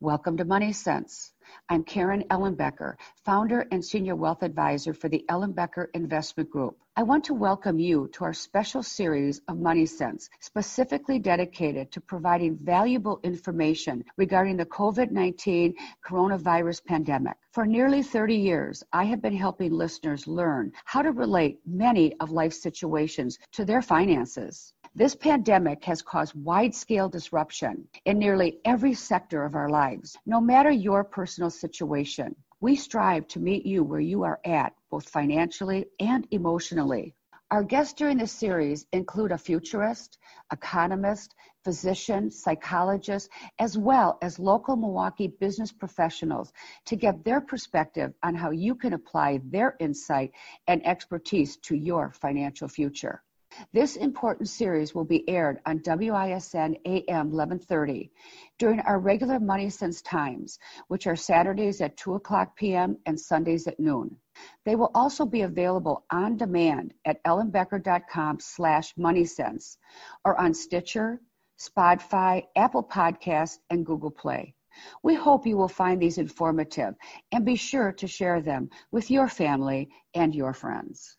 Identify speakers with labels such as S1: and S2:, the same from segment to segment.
S1: Welcome to Money Sense. I'm Karen Ellenbecker, founder and senior wealth advisor for the Ellenbecker Investment Group. I want to welcome you to our special series of Money Sense, specifically dedicated to providing valuable information regarding the COVID 19 coronavirus pandemic. For nearly 30 years, I have been helping listeners learn how to relate many of life's situations to their finances. This pandemic has caused wide scale disruption in nearly every sector of our lives. No matter your personal situation, we strive to meet you where you are at, both financially and emotionally. Our guests during this series include a futurist, economist, physician, psychologist, as well as local Milwaukee business professionals to get their perspective on how you can apply their insight and expertise to your financial future. This important series will be aired on WISN AM 1130 during our regular Money Sense times, which are Saturdays at 2 o'clock p.m. and Sundays at noon. They will also be available on demand at ellenbecker.com slash moneysense or on Stitcher, Spotify, Apple Podcasts, and Google Play. We hope you will find these informative and be sure to share them with your family and your friends.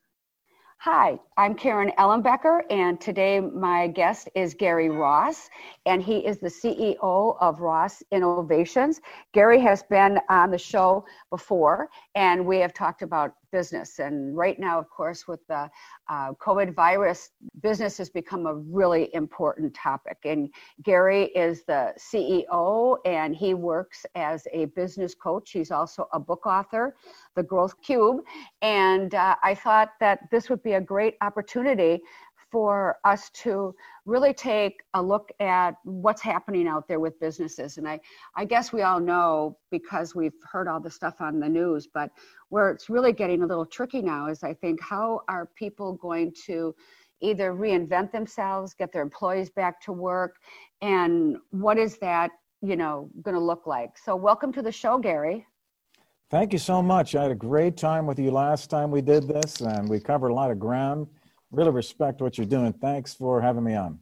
S1: Hi, I'm Karen Ellenbecker, and today my guest is Gary Ross, and he is the CEO of Ross Innovations. Gary has been on the show before, and we have talked about business. And right now, of course, with the uh, COVID virus, business has become a really important topic. And Gary is the CEO and he works as a business coach. He's also a book author, The Growth Cube. And uh, I thought that this would be a great opportunity for us to really take a look at what's happening out there with businesses. And I, I guess we all know because we've heard all the stuff on the news, but where it's really getting a little tricky now is I think how are people going to either reinvent themselves, get their employees back to work, and what is that, you know, going to look like? So welcome to the show, Gary.
S2: Thank you so much. I had a great time with you last time we did this, and we covered a lot of ground really respect what you're doing. Thanks for having me on.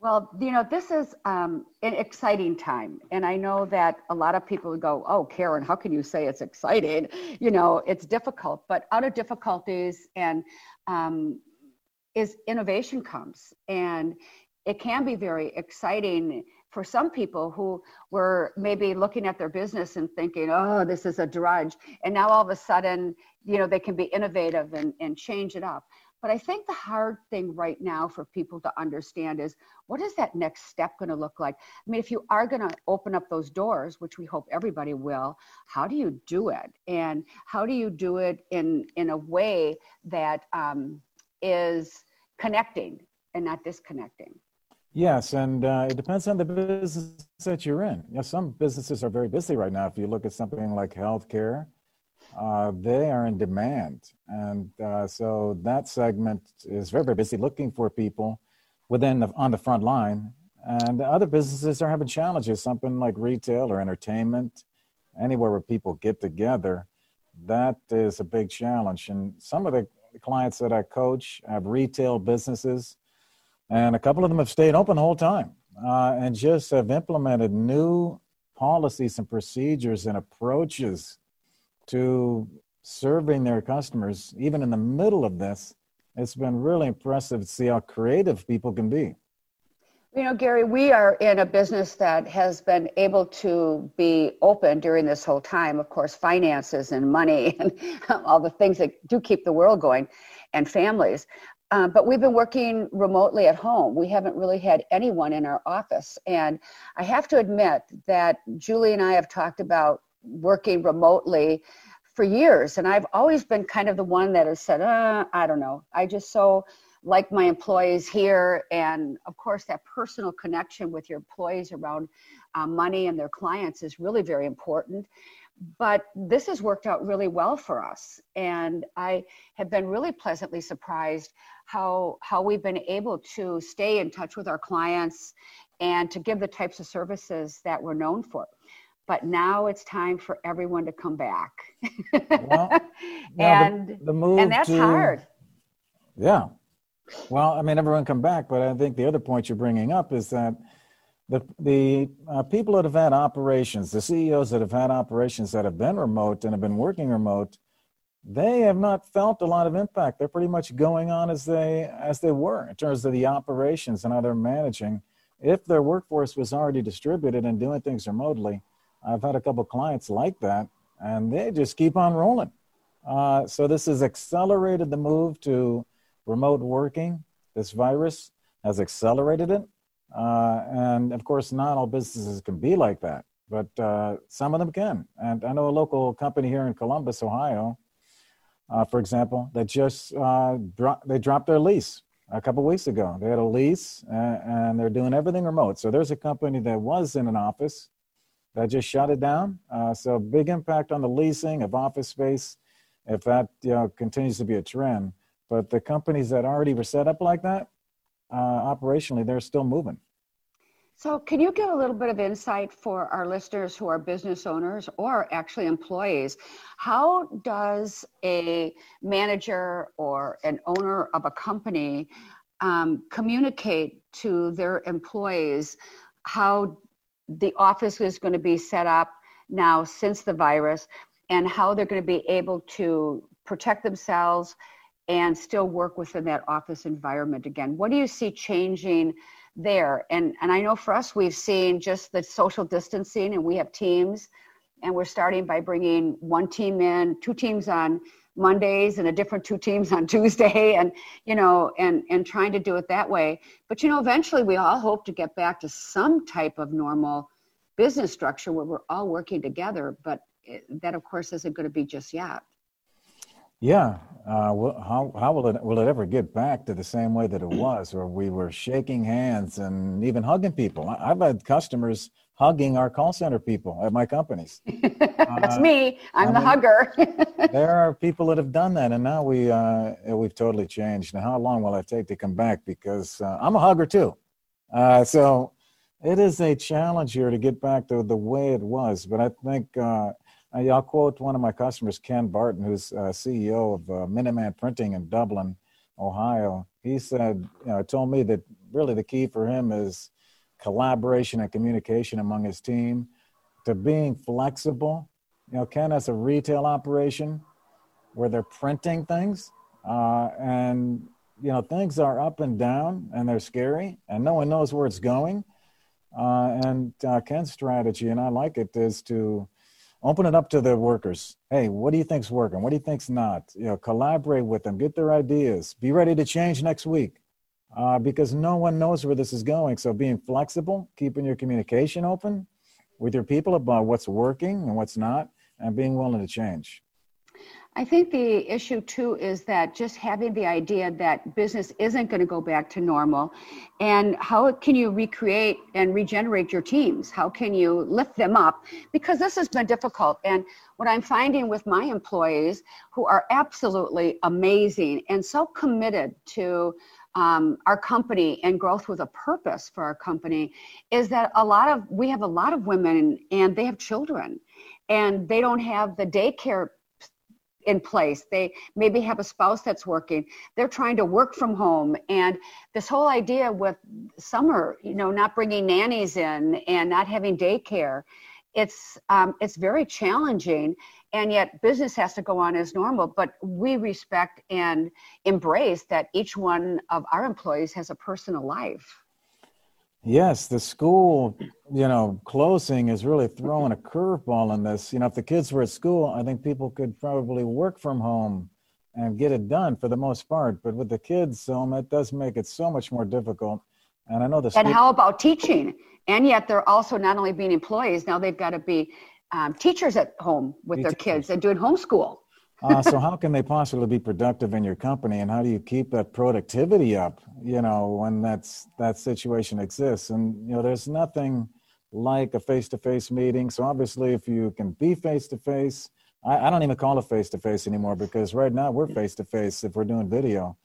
S1: Well, you know, this is um, an exciting time. And I know that a lot of people go, Oh, Karen, how can you say it's exciting? You know, it's difficult. But out of difficulties and um, is innovation comes. And it can be very exciting for some people who were maybe looking at their business and thinking, oh, this is a drudge. And now all of a sudden, you know, they can be innovative and, and change it up. But I think the hard thing right now for people to understand is what is that next step going to look like? I mean, if you are going to open up those doors, which we hope everybody will, how do you do it? And how do you do it in, in a way that um, is connecting and not disconnecting?
S2: Yes, and uh, it depends on the business that you're in. You know, some businesses are very busy right now. If you look at something like healthcare, uh, they are in demand. And uh, so that segment is very, very busy looking for people within the, on the front line. And other businesses are having challenges, something like retail or entertainment, anywhere where people get together. That is a big challenge. And some of the clients that I coach have retail businesses, and a couple of them have stayed open the whole time uh, and just have implemented new policies and procedures and approaches to serving their customers, even in the middle of this. It's been really impressive to see how creative people can be.
S1: You know, Gary, we are in a business that has been able to be open during this whole time. Of course, finances and money and all the things that do keep the world going and families. Um, but we've been working remotely at home. We haven't really had anyone in our office. And I have to admit that Julie and I have talked about working remotely for years. And I've always been kind of the one that has said, uh, I don't know. I just so like my employees here. And of course, that personal connection with your employees around uh, money and their clients is really very important. But this has worked out really well for us. And I have been really pleasantly surprised how, how we've been able to stay in touch with our clients and to give the types of services that we're known for but now it's time for everyone to come back. well, and the, the move and that's to, hard.
S2: Yeah. Well, I mean, everyone come back, but I think the other point you're bringing up is that the the uh, people that have had operations, the CEOs that have had operations that have been remote and have been working remote, they have not felt a lot of impact. They're pretty much going on as they as they were in terms of the operations and how they're managing. If their workforce was already distributed and doing things remotely, I've had a couple clients like that, and they just keep on rolling. Uh, so this has accelerated the move to remote working. This virus has accelerated it. Uh, and of course, not all businesses can be like that, but uh, some of them can. And I know a local company here in Columbus, Ohio, uh, for example, that just uh, dro- they dropped their lease a couple weeks ago. They had a lease and, and, they're doing everything remote. So there's a company that was in an office that just shut it down. Uh, so big impact on the leasing of office space if that you know continues to be a trend. But the companies that already were set up like that, uh, operationally, they're still moving.
S1: So, can you give a little bit of insight for our listeners who are business owners or actually employees? How does a manager or an owner of a company um, communicate to their employees how the office is going to be set up now since the virus and how they're going to be able to protect themselves and still work within that office environment again? What do you see changing there? And and I know for us, we've seen just the social distancing, and we have teams, and we're starting by bringing one team in, two teams on Mondays, and a different two teams on Tuesday, and you know, and and trying to do it that way. But you know, eventually, we all hope to get back to some type of normal business structure where we're all working together. But that, of course, isn't going to be just yet.
S2: Yeah, uh, how how will it will it ever get back to the same way that it was, where we were shaking hands and even hugging people? I've had customers hugging our call center people at my companies.
S1: That's uh, me. I'm I the mean, hugger.
S2: there are people that have done that, and now we uh, we've totally changed. Now, how long will it take to come back? Because uh, I'm a hugger too, uh, so it is a challenge here to get back to the way it was. But I think uh, I'll quote one of my customers, Ken Barton, who's uh, CEO of uh, Minuteman Printing in Dublin, Ohio. He said, you know, told me that really the key for him is collaboration and communication among his team, to being flexible. You know, Ken has a retail operation where they're printing things, uh, and you know things are up and down, and they're scary, and no one knows where it's going. Uh, and uh, Ken's strategy, and I like it, is to open it up to the workers. Hey, what do you think's working? What do you think's not? You know, collaborate with them, get their ideas, be ready to change next week. Uh, because no one knows where this is going. So being flexible, keeping your communication open with your people about what's working and what's not, and being willing to change.
S1: I think the issue too is that just having the idea that business isn't going to go back to normal, and how can you recreate and regenerate your teams? How can you lift them up? Because this has been difficult. And what I'm finding with my employees who are absolutely amazing and so committed to um, our company and growth with a purpose for our company is that a lot of we have a lot of women and they have children and they don't have the daycare in place. They maybe have a spouse that's working. They're trying to work from home. And this whole idea with summer, you know, not bringing nannies in and not having daycare, it's um, it's very challenging. And yet, business has to go on as normal. But we respect and embrace that each one of our employees has a personal life.
S2: Yes, the school, you know, closing is really throwing a curveball in this. You know, if the kids were at school, I think people could probably work from home and get it done for the most part. But with the kids home, it does make it so much more difficult. And I know the.
S1: And how about teaching? And yet they're also not only being employees, now they've got to be um, teachers at home with their teachers. kids and doing homeschool.
S2: Uh, so how can they possibly be productive in your company and how do you keep that productivity up you know when that's that situation exists? And you know there's nothing like a face-to-face meeting. So obviously if you can be face-to-face I, I don't even call it face-to-face anymore because right now we're face-to-face if we're doing video.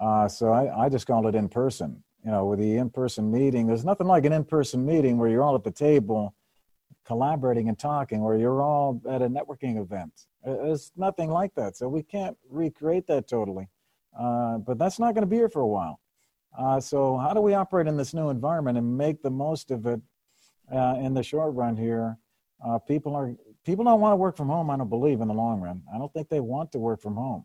S2: Uh, so I, I just call it in person. You know with the in-person meeting there's nothing like an in-person meeting where you're all at the table collaborating and talking or you're all at a networking event it's nothing like that. So we can't recreate that totally. Uh, but that's not going to be here for a while. Uh, so, how do we operate in this new environment and make the most of it uh, in the short run here? Uh, people are people don't want to work from home. I don't believe in the long run. I don't think they want to work from home.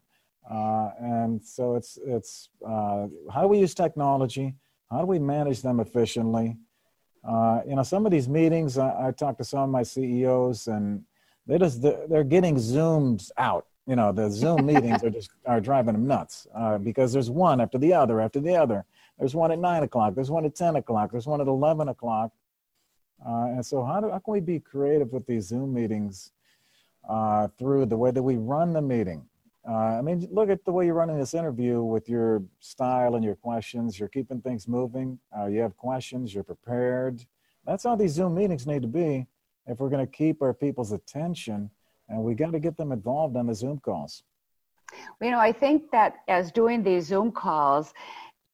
S2: Uh, and so it's it's uh, how do we use technology? How do we manage them efficiently? Uh, you know, some of these meetings, I, I talked to some of my CEOs, and they just they're getting zoomed out. You know, the Zoom meetings are just are driving them nuts uh, because there's one after the other after the other. There's one at nine o'clock. There's one at ten o'clock. There's one at eleven o'clock. Uh, and so, how, do, how can we be creative with these Zoom meetings uh, through the way that we run the meeting? Uh, I mean, look at the way you're running this interview with your style and your questions. You're keeping things moving. Uh, you have questions. You're prepared. That's how these Zoom meetings need to be if we're going to keep our people's attention. And we got to get them involved on the Zoom calls.
S1: You know, I think that as doing these Zoom calls,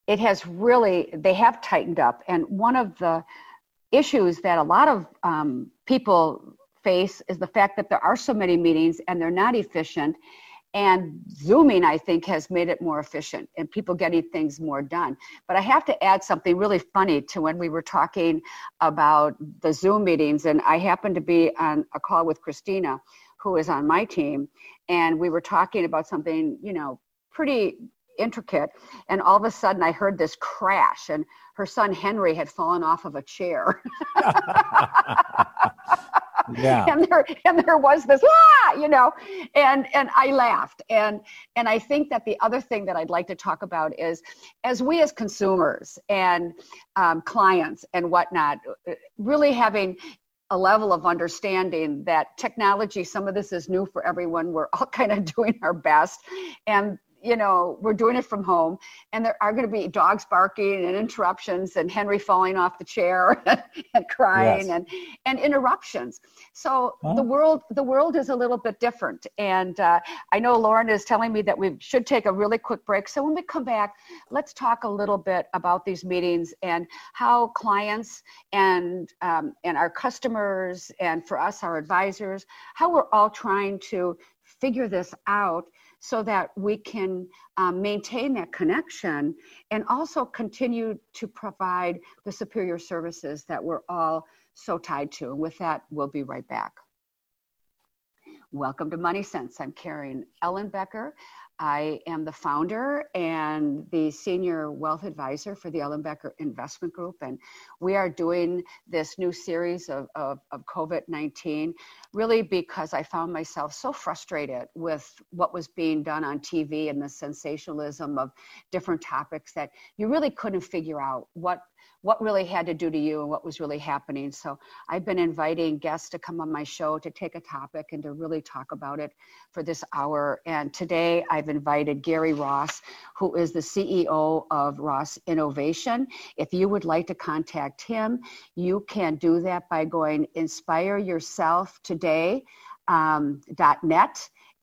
S1: it has really, they have tightened up. And one of the issues that a lot of um, people face is the fact that there are so many meetings and they're not efficient and zooming i think has made it more efficient and people getting things more done. But i have to add something really funny to when we were talking about the zoom meetings. And i happened to be on a call with christina who is on my team. And we were talking about something you know pretty intricate. And all of a sudden i heard this crash and her son henry had fallen off of a chair
S2: yeah.
S1: and there and there was this ah, you know, and and I laughed. And and I think that the other thing that I'd like to talk about is as we as consumers and um, clients and whatnot, really having a level of understanding that technology, some of this is new for everyone. We're all kind of doing our best. And you know, we're doing it from home, and there are going to be dogs barking and interruptions, and Henry falling off the chair and crying, yes. and and interruptions. So huh? the world the world is a little bit different, and uh, I know Lauren is telling me that we should take a really quick break. So when we come back, let's talk a little bit about these meetings and how clients and um, and our customers and for us our advisors, how we're all trying to figure this out so that we can um, maintain that connection and also continue to provide the superior services that we're all so tied to. And with that, we'll be right back. Welcome to Money Sense. I'm Karen Ellenbecker. I am the founder and the senior wealth advisor for the Ellenbecker Investment Group. And we are doing this new series of, of, of COVID 19 really because I found myself so frustrated with what was being done on TV and the sensationalism of different topics that you really couldn't figure out what what really had to do to you and what was really happening. So I've been inviting guests to come on my show to take a topic and to really talk about it for this hour. And today I've invited Gary Ross, who is the CEO of Ross Innovation. If you would like to contact him, you can do that by going inspireyourselftoday.net. Um,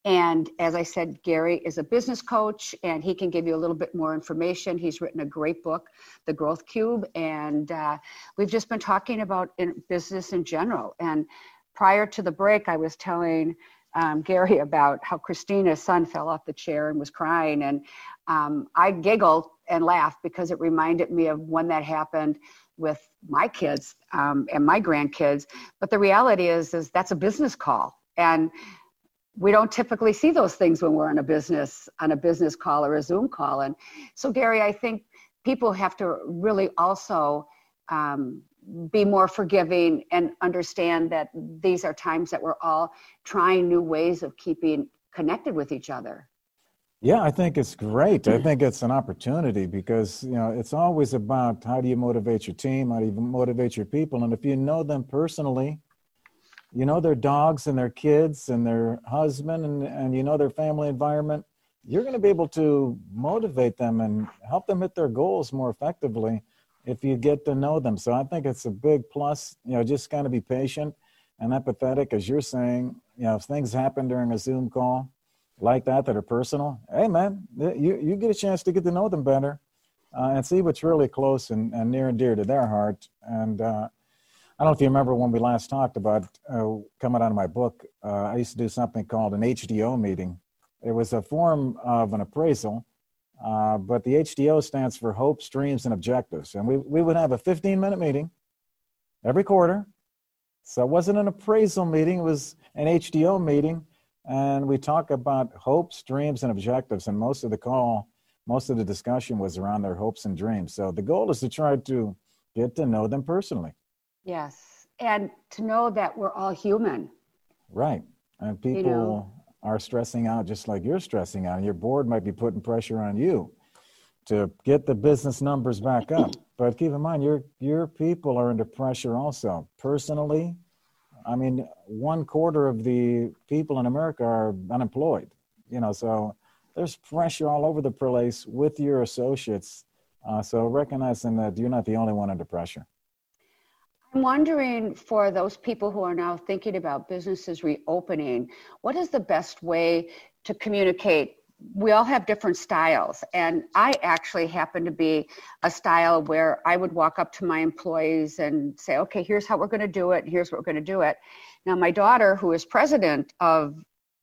S1: and as I said, Gary is a business coach and he can give you a little bit more information. He's written a great book, The Growth Cube. And uh, we've just been talking about in business in general. And prior to the break, I was telling um, Gary about how Christina's son fell off the chair and was crying. And um, I giggled and laughed because it reminded me of when that happened with my kids um, and my grandkids. But the reality is, is that's a business call. And we don't typically see those things when we're on a business on a business call or a zoom call. And so gary i think people have to really also um, be more forgiving and understand that these are times that we're all trying new ways of keeping connected with each other.
S2: Yeah i think it's great. I think it's an opportunity because you know it's always about how do you motivate your team? How do you motivate your people? And if you know them personally you know their dogs and their kids and their husband and, and you know their family environment you're going to be able to motivate them and help them hit their goals more effectively if you get to know them. So i think it's a big plus you know just kind of be patient and empathetic as you're saying. You know if things happen during a zoom call like that that are personal hey man you, you get a chance to get to know them better uh, and see what's really close and, and near and dear to their heart. And uh, I don't know if you remember when we last talked about uh, coming out of my book. Uh, I used to do something called an HDO meeting. It was a form of an appraisal, Uh, but the HDO stands for hopes, dreams, and objectives. And we, we would have a 15 minute meeting every quarter. So it wasn't an appraisal meeting, it was an HDO meeting. And we talk about hopes, dreams, and objectives. And most of the call, most of the discussion was around their hopes and dreams. So the goal is to try to get to know them personally.
S1: Yes. And to know that we're all human.
S2: Right. And people you know, are stressing out just like you're stressing out. And your board might be putting pressure on you to get the business numbers back up. But keep in mind, your your people are under pressure also. Personally, I mean, one quarter of the people in America are unemployed. You know, so there's pressure all over the place with your associates. Uh, so recognizing that you're not the only one under pressure.
S1: I'm wondering for those people who are now thinking about businesses reopening, what is the best way to communicate? We all have different styles, and I actually happen to be a style where I would walk up to my employees and say, okay, here's how we're going to do it, here's what we're going to do it. Now, my daughter, who is president of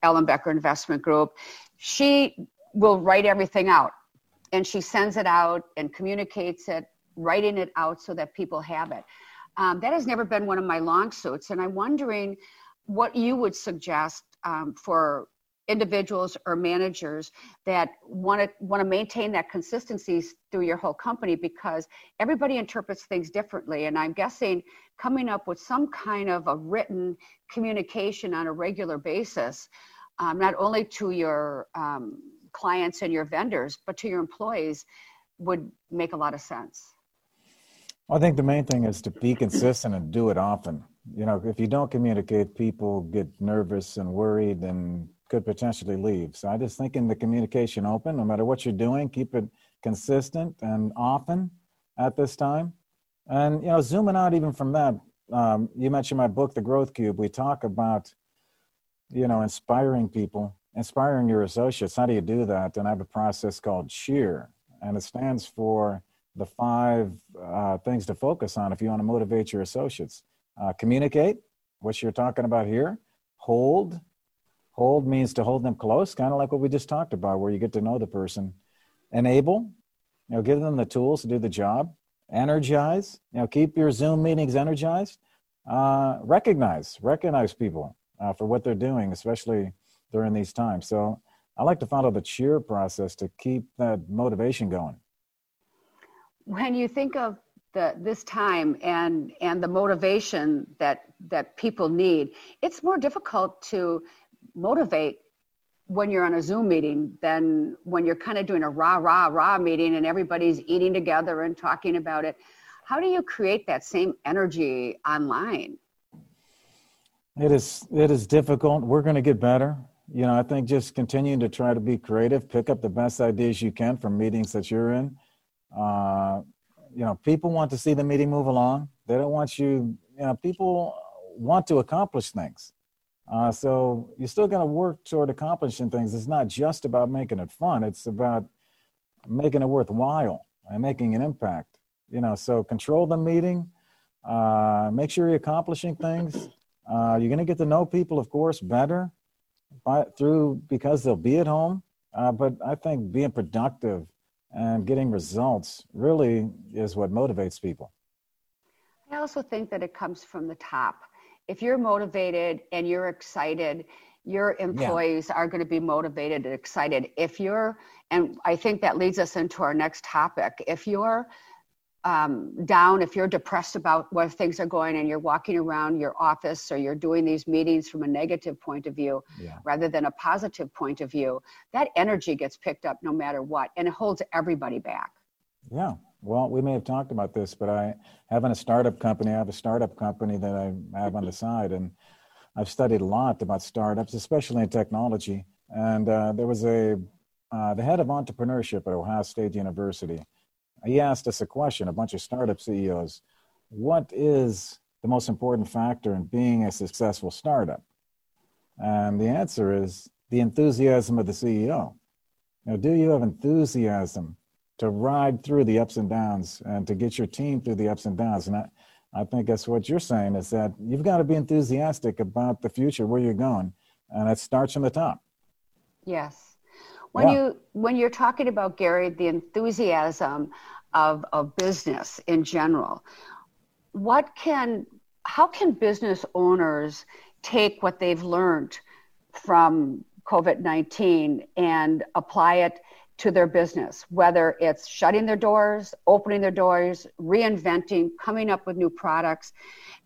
S1: Ellenbecker Investment Group, she will write everything out and she sends it out and communicates it, writing it out so that people have it. Um, that has never been one of my long suits, and I'm wondering what you would suggest um, for individuals or managers that want to want to maintain that consistency through your whole company because everybody interprets things differently and i'm guessing coming up with some kind of a written communication on a regular basis um, not only to your um, clients and your vendors but to your employees would make a lot of sense
S2: I think the main thing is to be consistent and do it often. You know, if you don't communicate, people get nervous and worried and could potentially leave. So I just think in the communication open, no matter what you're doing, keep it consistent and often at this time. And, you know, zooming out even from that, um, you mentioned my book, The Growth Cube. We talk about, you know, inspiring people, inspiring your associates. How do you do that? And I have a process called CHEER, and it stands for the five uh, things to focus on if you want to motivate your associates. Uh, communicate, what you're talking about here. Hold. Hold means to hold them close, kind of like what we just talked about, where you get to know the person. Enable, you know, give them the tools to do the job. Energize, you know, keep your Zoom meetings energized. Uh, recognize, recognize people uh, for what they're doing, especially during these times. So I like to follow the cheer process to keep that motivation going
S1: when you think of the this time and and the motivation that that people need it's more difficult to motivate when you're on a zoom meeting than when you're kind of doing a rah rah rah meeting and everybody's eating together and talking about it. How do you create that same energy online?
S2: It is it is difficult. We're going to get better. You know i think just continuing to try to be creative pick up the best ideas you can from meetings that you're in uh, you know, people want to see the meeting move along. They don't want you, you know, people want to accomplish things. Uh, so you're still got to work toward accomplishing things. It's not just about making it fun. It's about making it worthwhile and making an impact. You know, so control the meeting. Uh, make sure you're accomplishing things. Uh, you're going to get to know people, of course, better by, through because they'll be at home. Uh, but I think being productive and getting results really is what motivates people.
S1: I also think that it comes from the top. If you're motivated and you're excited, your employees yeah. are going to be motivated and excited. If you're, and I think that leads us into our next topic, if you're um, down, if you're depressed about where things are going and you're walking around your office or you're doing these meetings from a negative point of view yeah. rather than a positive point of view, that energy gets picked up no matter what and it holds everybody back.
S2: Yeah. Well, we may have talked about this, but I having a startup company, I have a startup company that I have on the side, and I've studied a lot about startups, especially in technology. And uh, there was a uh, the head of entrepreneurship at Ohio State University he asked us a question, a bunch of startup CEOs. What is the most important factor in being a successful startup? And the answer is the enthusiasm of the CEO. Now, do you have enthusiasm to ride through the ups and downs and to get your team through the ups and downs? And I, I think that's what you're saying is that you've got to be enthusiastic about the future, where you're going. And it starts from the top.
S1: Yes. When yeah. you when you're talking about Gary, the enthusiasm of of business in general, what can how can business owners take what they've learned from COVID 19 and apply it to their business, whether it's shutting their doors, opening their doors, reinventing, coming up with new products.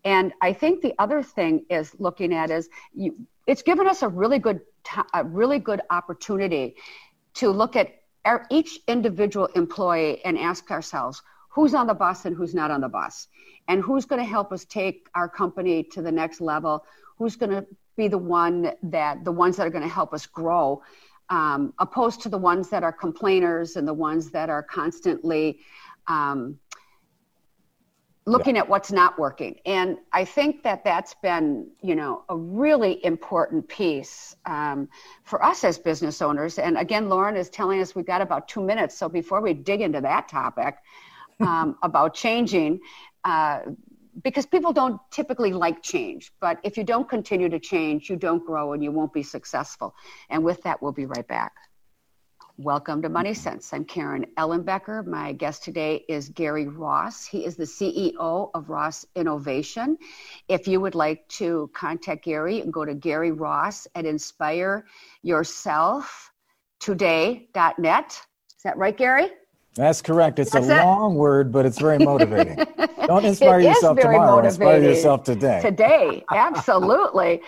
S1: And I think the other thing is looking at is you, it's given us a really good a really good opportunity to look at our, each individual employee and ask ourselves who's on the bus and who's not on the bus? And who's going to help us take our company to the next level? Who's going to be the one that the ones that are going to help us grow um, opposed to the ones that are complainers and the ones that are constantly um, looking yeah. at what's not working and i think that that's been you know a really important piece um, for us as business owners and again lauren is telling us we've got about two minutes so before we dig into that topic um, about changing uh, because people don't typically like change. But if you don't continue to change, you don't grow and you won't be successful. And with that, we'll be right back. Welcome to Money Sense. I'm Karen Ellenbecker. My guest today is Gary Ross. He is the CEO of Ross Innovation. If you would like to contact Gary, you can go to Gary Ross at inspireyourselftoday.net. Is that right, Gary?
S2: That's correct. It's That's a it. long word, but it's very motivating. Don't inspire yourself tomorrow. Inspire yourself today.
S1: Today, absolutely.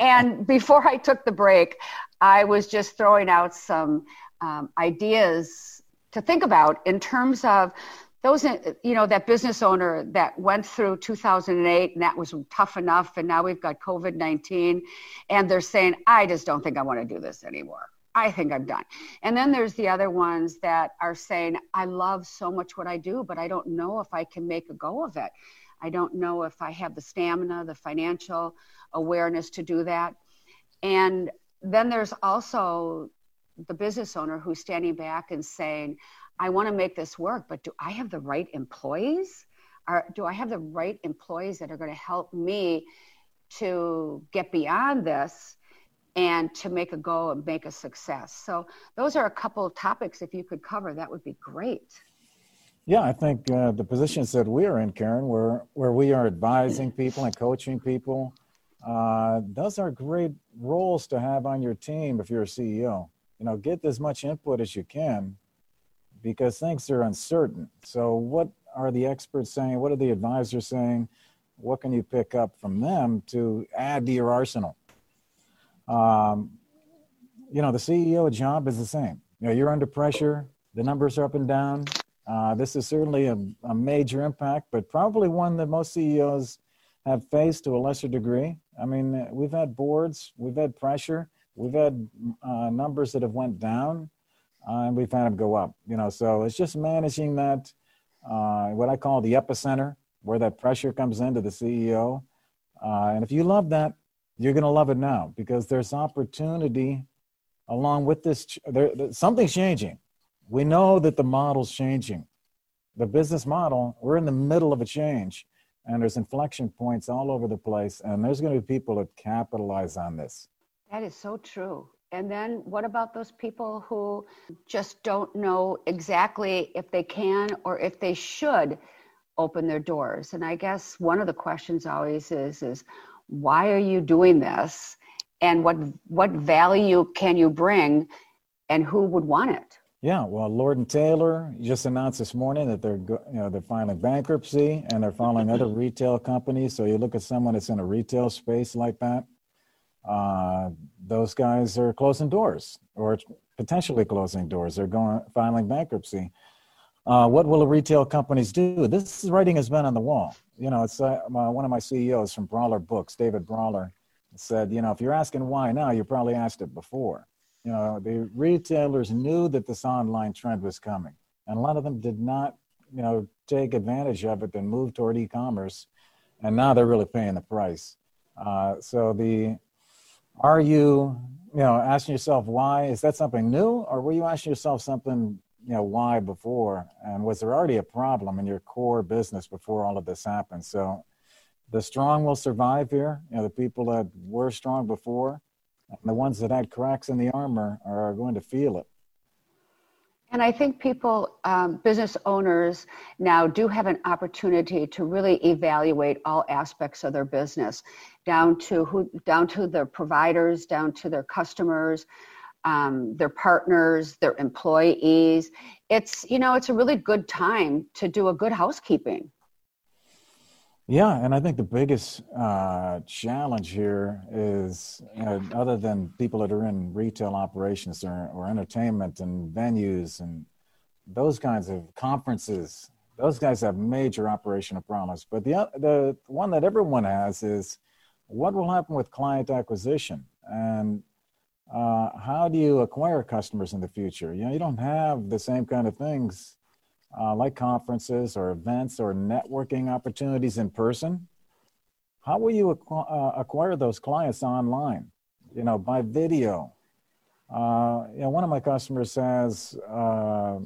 S1: and before I took the break, I was just throwing out some um, ideas to think about in terms of those, you know, that business owner that went through 2008 and that was tough enough, and now we've got COVID 19, and they're saying, I just don't think I want to do this anymore. I think I'm done. And then there's the other ones that are saying, I love so much what I do, but I don't know if I can make a go of it. I don't know if I have the stamina, the financial awareness to do that. And then there's also the business owner who's standing back and saying, I want to make this work, but do I have the right employees? Or do I have the right employees that are going to help me to get beyond this? and to make a go and make a success. So those are a couple of topics if you could cover, that would be great.
S2: Yeah, I think uh, the positions that we are in, Karen, where where we are advising people and coaching people, uh, those are great roles to have on your team if you're a CEO. You know, get as much input as you can because things are uncertain. So, what are the experts saying? What are the advisors saying? What can you pick up from them to add to your arsenal? Um, you know, the CEO job is the same. You know, you're under pressure. The numbers are up and down. Uh, this is certainly a, a, major impact, but probably one that most CEOs have faced to a lesser degree. I mean, we've had boards, we've had pressure, we've had uh, numbers that have went down, uh, and we've had them go up. You know, so it's just managing that, uh, what I call the epicenter, where that pressure comes into the CEO. Uh, and if you love that, you're going to love it now because there's opportunity along with this. There, something's changing. We know that the model's changing. The business model, we're in the middle of a change, and there's inflection points all over the place, and there's going to be people that capitalize on this.
S1: That is so true. And then what about those people who just don't know exactly if they can or if they should open their doors? And I guess one of the questions always is is why are you doing this and what what value can you bring and who would want it
S2: yeah well lord and taylor just announced this morning that they're you know they're filing bankruptcy and they're filing other retail companies so you look at someone that's in a retail space like that uh, those guys are closing doors or potentially closing doors they're going filing bankruptcy uh, what will the retail companies do? This writing has been on the wall. You know, it's uh, one of my CEOs from Brawler Books, David Brawler, said, you know, if you're asking why now, you probably asked it before. You know, the retailers knew that this online trend was coming, and a lot of them did not, you know, take advantage of it and move toward e-commerce, and now they're really paying the price. Uh, so the, are you, you know, asking yourself why? Is that something new, or were you asking yourself something you know why before? And was there already a problem in your core business before all of this happened? So the strong will survive here. You know the people that were strong before the ones that had cracks in the armor are going to feel it
S1: And I think people, um, business owners now do have an opportunity to really evaluate all aspects of their business, down to who, down to their providers, down to their customers, um, their partners, their employees. It's you know it's a really good time to do a good housekeeping.
S2: Yeah, and I think the biggest uh, challenge here is, you know, other than people that are in retail operations or, or entertainment and venues and those kinds of conferences, those guys have major operational problems. But the the one that everyone has is what will happen with client acquisition and uh, how do you acquire customers in the future? You know, you don't have the same kind of things uh, like conferences or events or networking opportunities in person, how will you acqu- uh, acquire those clients online? You know, by video. Uh, you know, one of my customers says, uh,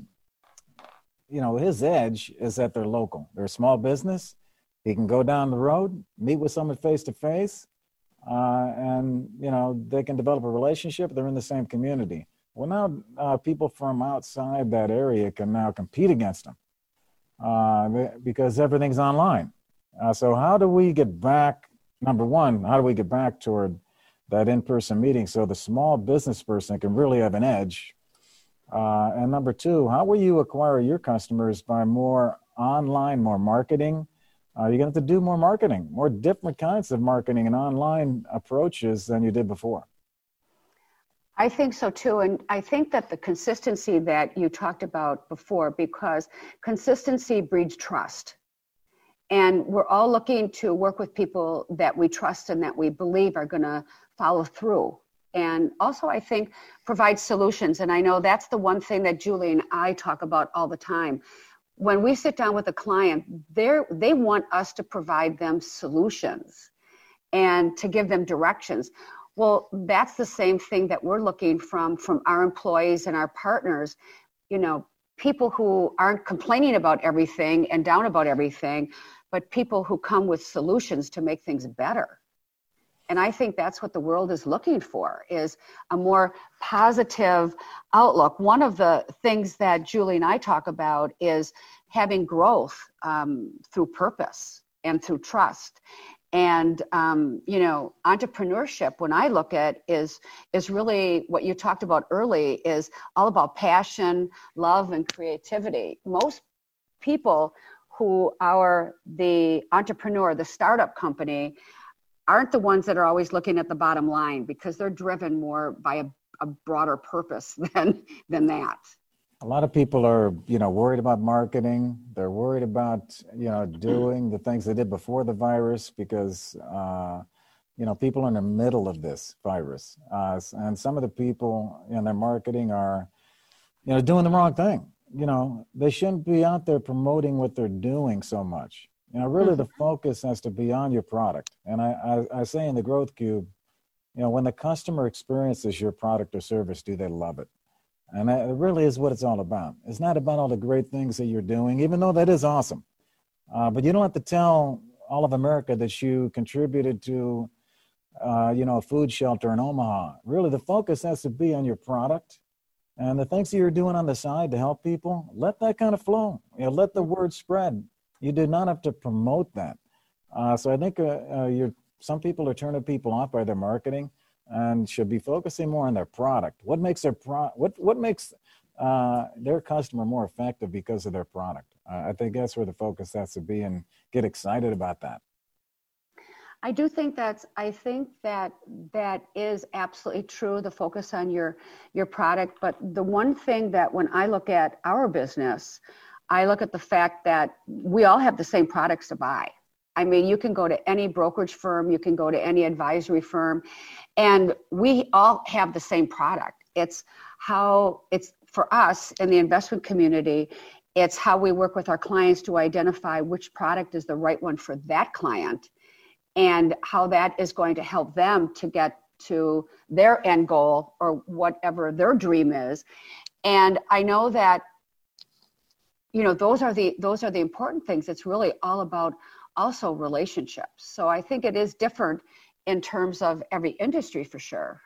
S2: you know, his edge is that they're local. They're a small business. He can go down the road, meet with someone face to face, and you know they can develop a relationship. They're in the same community. Well, now uh, people from outside that area can now compete against them uh, because everything's online. Uh, so, how do we get back? Number one, how do we get back toward that in-person meeting so the small business person can really have an edge? Uh, and number two, how will you acquire your customers by more online, more marketing? Uh, you're going to have to do more marketing, more different kinds of marketing and online approaches than you did before.
S1: I think so too. And I think that the consistency that you talked about before, because consistency breeds trust. And we're all looking to work with people that we trust and that we believe are going to follow through. And also, I think provide solutions. And I know that's the one thing that Julie and I talk about all the time. When we sit down with a client, they want us to provide them solutions and to give them directions well, that's the same thing that we're looking from from our employees and our partners. You know, people who aren't complaining about everything and down about everything, but people who come with solutions to make things better. And I think that's what the world is looking for is a more positive outlook. One of the things that Julie and I talk about is having growth um, through purpose and through trust and um, you know entrepreneurship when i look at is is really what you talked about early is all about passion love and creativity. Most people who are the entrepreneur the startup company aren't the ones that are always looking at the bottom line because they're driven more by a, a broader purpose than than that
S2: a lot of people are you know worried about marketing. They're worried about you know doing the things they did before the virus because uh, you know people are in the middle of this virus uh, and some of the people in their marketing are you know doing the wrong thing. You know they shouldn't be out there promoting what they're doing so much. You know really the mm-hmm. focus has to be on your product. And I, I, I say in the growth cube you know when the customer experiences your product or service do they love it and that really is what it's all about. It's not about all the great things that you're doing, even though that is awesome. Uh, but you don't have to tell all of America that you contributed to, uh, you know, a food shelter in Omaha. Really, the focus has to be on your product and the things that you're doing on the side to help people. Let that kind of flow. You know, let the word spread. You do not have to promote that. Uh, so I think uh, uh, you're, some people are turning people off by their marketing and should be focusing more on their product. What makes their pro- what what makes uh, their customer more effective because of their product? Uh, I think that's where the focus has to be, and get excited about that.
S1: I do think that's I think that that is absolutely true the focus on your your product but the one thing that when I look at our business I look at the fact that we all have the same products to buy I mean, you can go to any brokerage firm, you can go to any advisory firm, and we all have the same product. It's how it's for us in the investment community, it's how we work with our clients to identify which product is the right one for that client and how that is going to help them to get to their end goal or whatever their dream is. And I know that you know those are the those are the important things it's really all about also relationships. So I think it is different in terms of every industry for sure.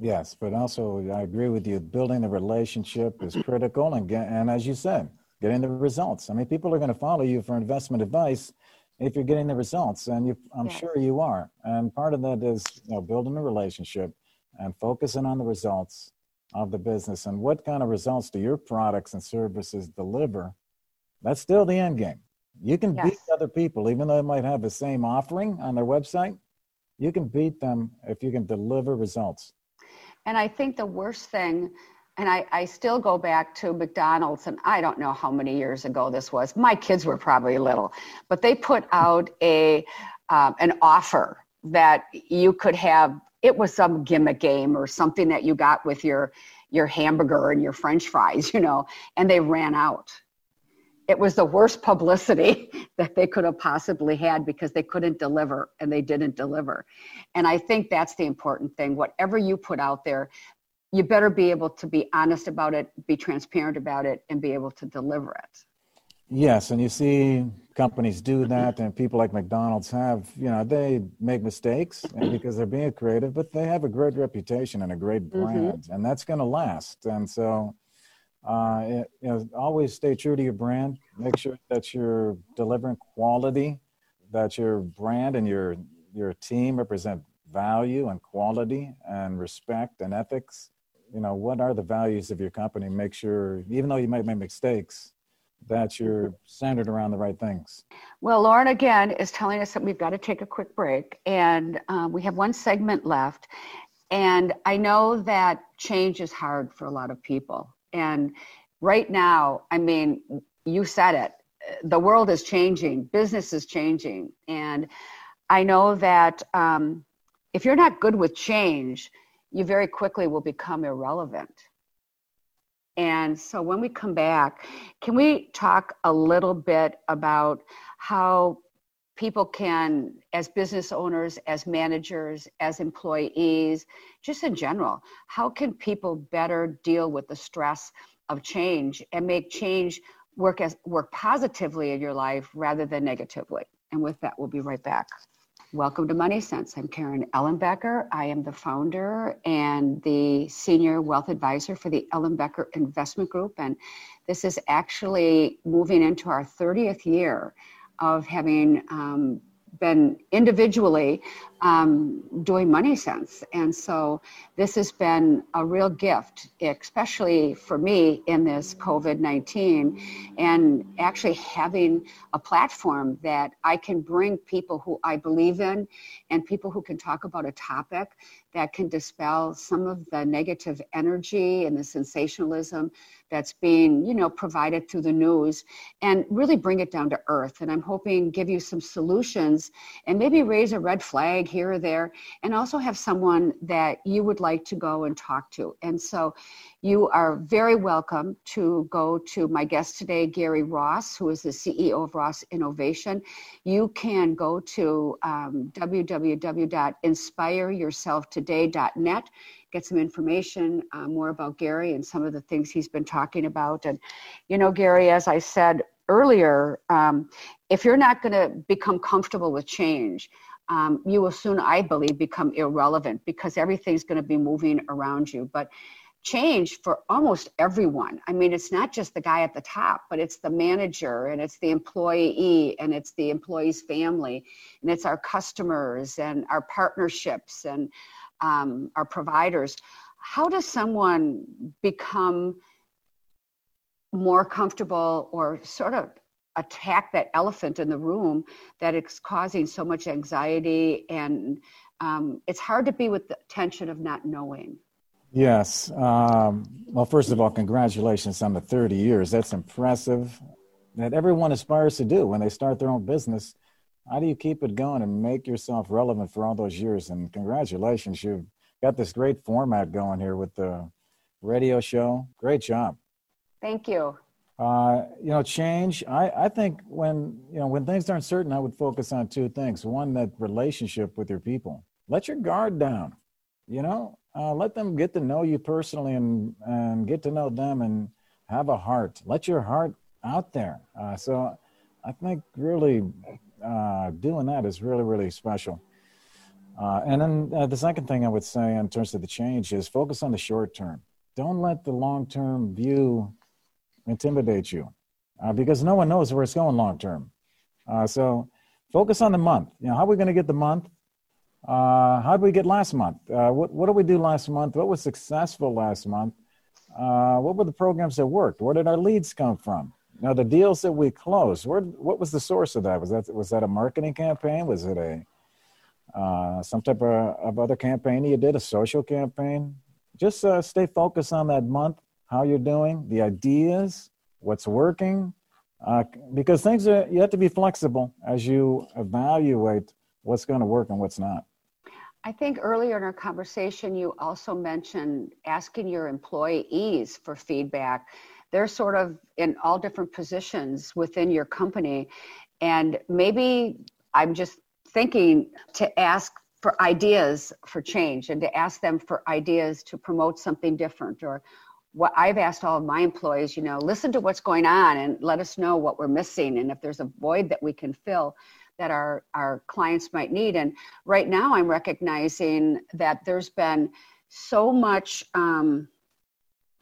S2: Yes, but also I agree with you. Building the relationship is critical, and get, and as you said, getting the results. I mean, people are going to follow you for investment advice if you're getting the results, and you, I'm yes. sure you are. And part of that is you know building a relationship and focusing on the results of the business and what kind of results do your products and services deliver. That's still the end game. You can yes. beat other people, even though they might have the same offering on their website. You can beat them if you can deliver results.
S1: And I think the worst thing, and I, I still go back to McDonald's, and I don't know how many years ago this was. My kids were probably little, but they put out a um, an offer that you could have. It was some gimmick game or something that you got with your your hamburger and your French fries, you know, and they ran out it was the worst publicity that they could have possibly had because they couldn't deliver and they didn't deliver. And I think that's the important thing. Whatever you put out there, you better be able to be honest about it, be transparent about it, and be able to deliver it.
S2: Yes, and you see companies do that, and people like McDonald's have, you know, they make mistakes because they're being creative, but they have a great reputation and a great mm-hmm. brand, mm-hmm. and that's going to last. And so, uh, you know, always stay true to your brand. Make sure that you're delivering quality, that your brand and your your team represent value and quality and respect and ethics. You know, what are the values of your company? Make sure, even though you might make mistakes, that you're centered around the right things.
S1: Well, Lauren again is telling us that we've got to take a quick break, and um, we have one segment left. And I know that change is hard for a lot of people. And right now, I mean, you said it. The world is changing, business is changing. And I know that um, if you're not good with change, you very quickly will become irrelevant. And so when we come back, can we talk a little bit about how people can, as business owners, as managers, as employees, just in general, how can people better deal with the stress of change and make change work as work positively in your life rather than negatively? And with that, we'll be right back. Welcome to Money Sense. I'm Karen Ellenbecker. I am the founder and the senior wealth advisor for the Ellenbecker Investment Group. And this is actually moving into our 30th year of having um, been individually um, doing money sense. And so this has been a real gift, especially for me in this COVID 19, and actually having a platform that I can bring people who I believe in and people who can talk about a topic that can dispel some of the negative energy and the sensationalism that's being you know provided through the news and really bring it down to earth and i'm hoping give you some solutions and maybe raise a red flag here or there, and also have someone that you would like to go and talk to. And so you are very welcome to go to my guest today, Gary Ross, who is the CEO of Ross Innovation. You can go to um, www.inspireyourselftoday.net get some information uh, more about Gary and some of the things he's been talking about. And, you know, Gary, as I said earlier, um, if you're not going to become comfortable with change, um, you will soon, I believe, become irrelevant because everything's going to be moving around you. But change for almost everyone. I mean, it's not just the guy at the top, but it's the manager and it's the employee and it's the employee's family and it's our customers and our partnerships and um, our providers. How does someone become more comfortable or sort of attack that elephant in the room that is causing so much anxiety and um, it's hard to be with the tension of not knowing
S2: yes um, well first of all congratulations on the 30 years that's impressive that everyone aspires to do when they start their own business how do you keep it going and make yourself relevant for all those years and congratulations you've got this great format going here with the radio show great job
S1: thank you
S2: uh, you know, change. I, I think when you know when things aren't certain, I would focus on two things. One, that relationship with your people. Let your guard down. You know, uh, let them get to know you personally and and get to know them and have a heart. Let your heart out there. Uh, so, I think really uh, doing that is really really special. Uh, and then uh, the second thing I would say in terms of the change is focus on the short term. Don't let the long term view intimidate you uh, because no one knows where it's going long term. Uh, so focus on the month. You know, how are we going to get the month? Uh, how did we get last month? What, what did we do last month? What was successful last month? what were the programs that worked? Where did our leads come from? Now, the deals that we closed, where, what was the source of that? Was that was that a marketing campaign? Was it a uh, some type of, of, other campaign you did, a social campaign? Just uh, stay focused on that month, how you're doing, the ideas, what's working, uh, because things are you have to be flexible as you evaluate what's going to work and what's not.
S1: I think earlier in our conversation, you also mentioned asking your employees for feedback they're sort of in all different positions within your company. And maybe I'm just thinking to ask for ideas for change and to ask them for ideas to promote something different or what I've asked all of my employees, you know, listen to what's going on and let us know what we're missing and if there's a void that we can fill that our, our clients might need. And right now I'm recognizing that there's been so much um,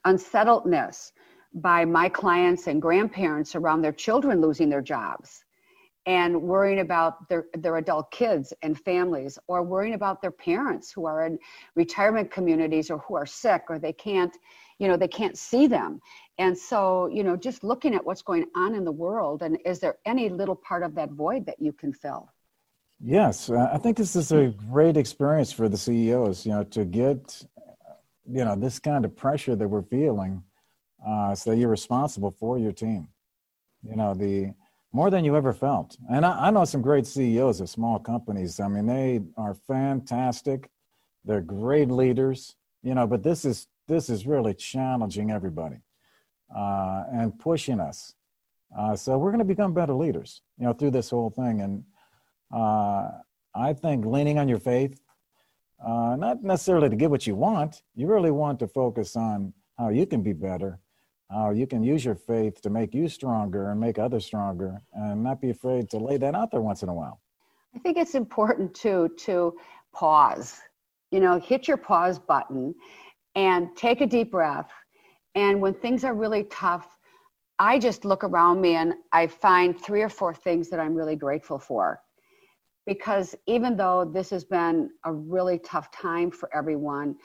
S1: unsettledness by my clients and grandparents around their children losing their jobs and worrying about their, their adult kids and families or worrying about their parents who are in retirement communities or who are sick or they can't you know they can't see them. And so you know just looking at what's going on in the world and is there any little part of that void that you can fill?
S2: Yes uh, i think this is a great experience for the ceos you know to get you know this kind of pressure that we're feeling uh, so you're responsible for your team. You know, the more than you ever felt. And I, I know some great CEOs of small companies. I mean, they are fantastic. They're great leaders, you know, but this is this is really challenging everybody uh, and pushing us. Uh, so we're going to become better leaders, you know, through this whole thing. And uh, I think leaning on your faith, uh, not necessarily to get what you want, you really want to focus on how you can be better how you can use your faith to make you stronger and make others stronger and not be afraid to lay that out there once in a while.
S1: I think it's important too to pause. You know, hit your pause button and take a deep breath. And when things are really tough, I just look around me and I find three or four things that I'm really grateful for. Because even though this has been a really tough time for everyone,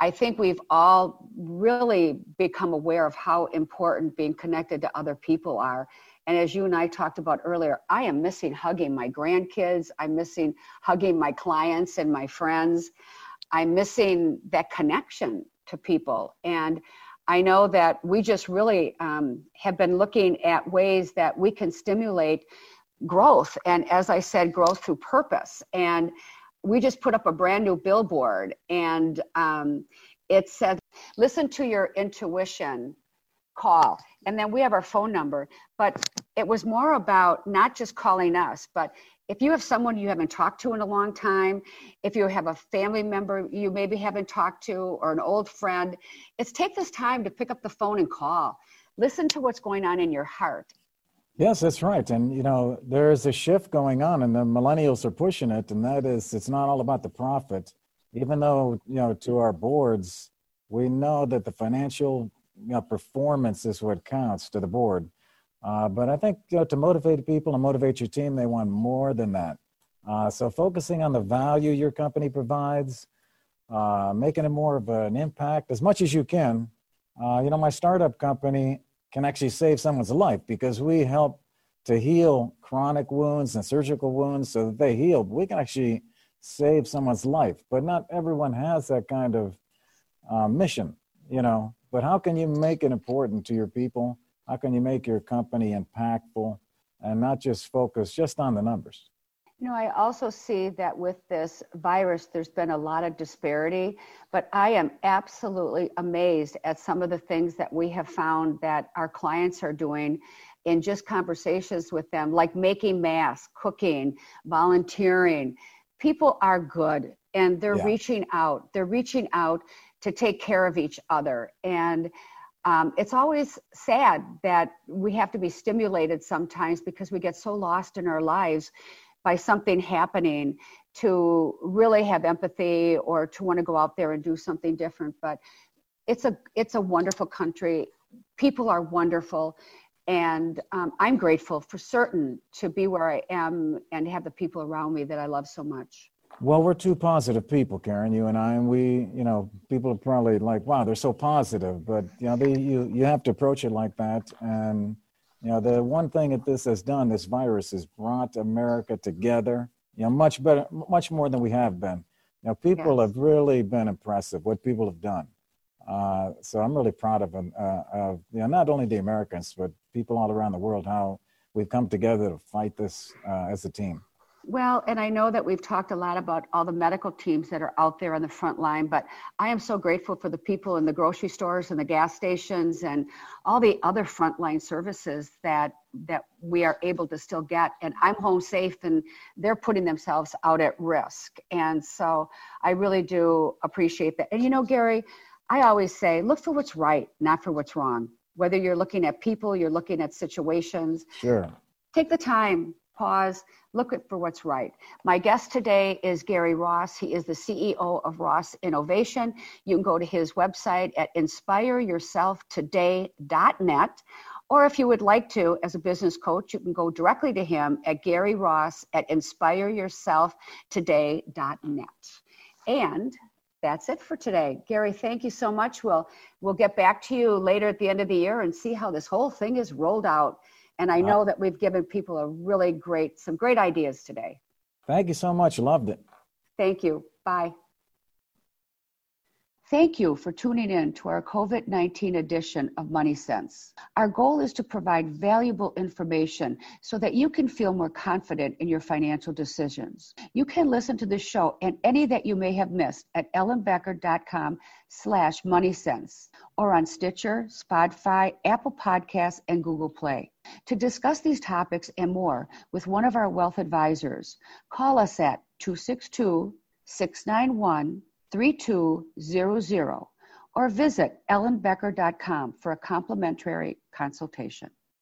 S1: I think we've all really become aware of how important being connected to other people are. And as you and I talked about earlier, I am missing hugging my grandkids. I'm missing hugging my clients and my friends. I'm missing that connection to people. And I know that we just really um, have been looking at ways that we can stimulate growth. And as I said, growth through purpose. And we just put up a brand new billboard and um, it said, listen to your intuition, call. And then we have our phone number. But it was more about not just calling us, but if you have someone you haven't talked to in a long time, if you have a family member you maybe haven't talked to, or an old friend, it's take this time to pick up the phone and call. Listen to what's going on in your heart
S2: Yes, that's right. And, you know, there is a shift going on, and the millennials are pushing it, and that is it's not all about the profit. Even though, you know, to our boards, we know that the financial you know, performance is what counts to the board. Uh, but I think you know, to motivate people and motivate your team, they want more than that. Uh, so focusing on the value your company provides, uh, making it more of an impact as much as you can. Uh, you know, my startup company, can actually save someone's life because we help to heal chronic wounds and surgical wounds so that they heal. We can actually save someone's life, but not everyone has that kind of uh, mission, you know. But how can you make it important to your people? How can you make your company impactful and not just focus just on the numbers?
S1: You know, I also see that with this virus, there's been a lot of disparity, but I am absolutely amazed at some of the things that we have found that our clients are doing in just conversations with them, like making masks, cooking, volunteering. People are good and they're yeah. reaching out. They're reaching out to take care of each other. And um, it's always sad that we have to be stimulated sometimes because we get so lost in our lives by something happening to really have empathy or to want to go out there and do something different. But it's a it's a wonderful country. People are wonderful, and um, I'm grateful for certain to be where I am and have the people around me that I love so much.
S2: Well, we're two positive people, Karen, you and I, and we, you know, people are probably like, wow, they're so positive, but you know, they, you you have to approach it like that. And you know, the one thing that this has done, this virus has brought America together, you know, much better, much more than we have been. You know, people yes. have really been impressive what people have done. Uh, so I'm really proud of, uh, of you know, not only the Americans, but people all around the world, how we've come together to fight this uh, as a team.
S1: Well, and I know that we've talked a lot about all the medical teams that are out there on the front line, but I am so grateful for the people in the grocery stores and the gas stations and all the other frontline services that that we are able to still get. And I'm home safe, and they're putting themselves out at risk. And so I really do appreciate that. And you know, Gary, I always say, look for what's right, not for what's wrong. Whether you're looking at people, you're looking at situations.
S2: Sure.
S1: Take the time, pause, look for what's right. My guest today is Gary Ross. He is the CEO of Ross Innovation. You can go to his website at inspireyourselftoday.net. Or if you would like to, as a business coach, you can go directly to him at Gary Ross at inspireyourselftoday.net. And that's it for today. Gary, thank you so much. We'll we'll get back to you later at the end of the year and see how this whole thing is rolled out. And I know that we've given people a really great, some great ideas today.
S2: Thank you so much. Loved it.
S1: Thank you. Bye. Thank you for tuning in to our COVID 19 edition of Money Sense. Our goal is to provide valuable information so that you can feel more confident in your financial decisions. You can listen to this show and any that you may have missed at ellenbecker.com slash moneysense or on Stitcher, Spotify, Apple Podcasts, and Google Play. To discuss these topics and more with one of our wealth advisors, call us at 262 691 3200 or visit ellenbecker.com for a complimentary consultation.